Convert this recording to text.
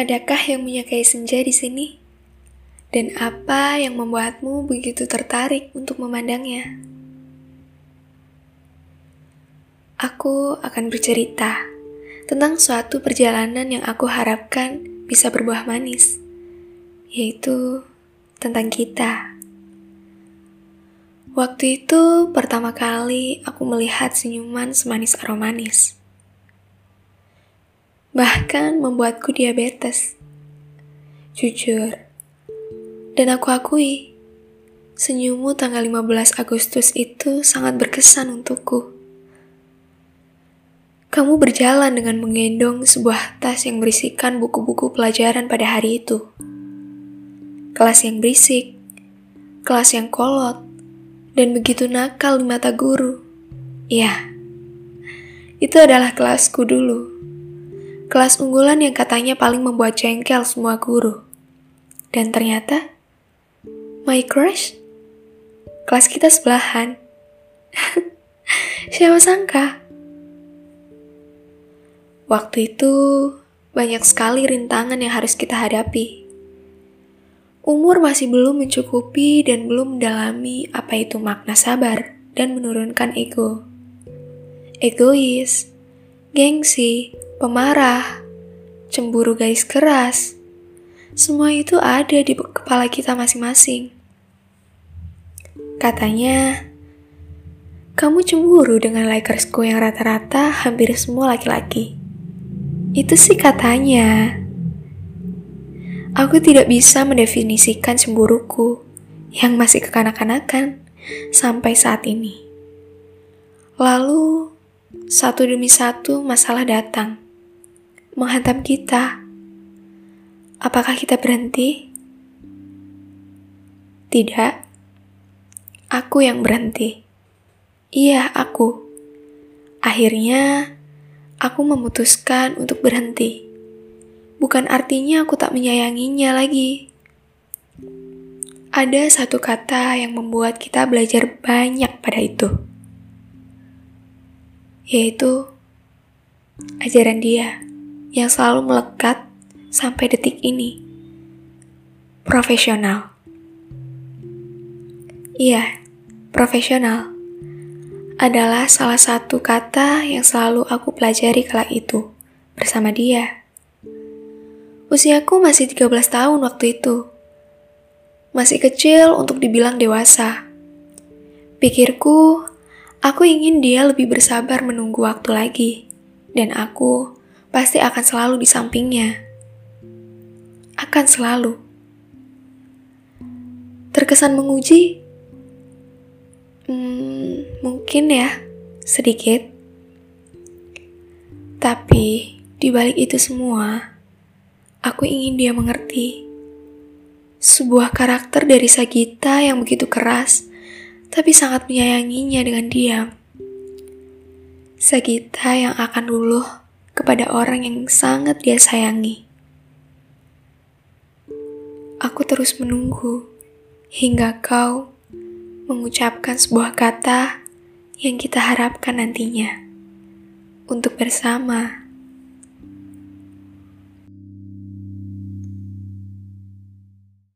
Adakah yang menyukai senja di sini? Dan apa yang membuatmu begitu tertarik untuk memandangnya? Aku akan bercerita tentang suatu perjalanan yang aku harapkan bisa berbuah manis, yaitu tentang kita. Waktu itu pertama kali aku melihat senyuman semanis aromanis bahkan membuatku diabetes. Jujur, dan aku akui, senyummu tanggal 15 Agustus itu sangat berkesan untukku. Kamu berjalan dengan menggendong sebuah tas yang berisikan buku-buku pelajaran pada hari itu. Kelas yang berisik, kelas yang kolot, dan begitu nakal di mata guru. Ya, itu adalah kelasku dulu kelas unggulan yang katanya paling membuat jengkel semua guru. Dan ternyata, my crush, kelas kita sebelahan. Siapa sangka? Waktu itu, banyak sekali rintangan yang harus kita hadapi. Umur masih belum mencukupi dan belum mendalami apa itu makna sabar dan menurunkan ego. Egois, gengsi, pemarah, cemburu garis keras. Semua itu ada di kepala kita masing-masing. Katanya, kamu cemburu dengan likersku yang rata-rata hampir semua laki-laki. Itu sih katanya. Aku tidak bisa mendefinisikan cemburuku yang masih kekanak-kanakan sampai saat ini. Lalu, satu demi satu masalah datang menghantam kita. Apakah kita berhenti? Tidak. Aku yang berhenti. Iya, aku. Akhirnya, aku memutuskan untuk berhenti. Bukan artinya aku tak menyayanginya lagi. Ada satu kata yang membuat kita belajar banyak pada itu, yaitu ajaran dia yang selalu melekat sampai detik ini. Profesional. Iya, profesional adalah salah satu kata yang selalu aku pelajari kala itu bersama dia. Usiaku masih 13 tahun waktu itu. Masih kecil untuk dibilang dewasa. Pikirku, aku ingin dia lebih bersabar menunggu waktu lagi. Dan aku pasti akan selalu di sampingnya. Akan selalu. Terkesan menguji? Hmm, mungkin ya, sedikit. Tapi, di balik itu semua, aku ingin dia mengerti. Sebuah karakter dari Sagita yang begitu keras, tapi sangat menyayanginya dengan diam. Sagita yang akan luluh kepada orang yang sangat dia sayangi. Aku terus menunggu hingga kau mengucapkan sebuah kata yang kita harapkan nantinya untuk bersama.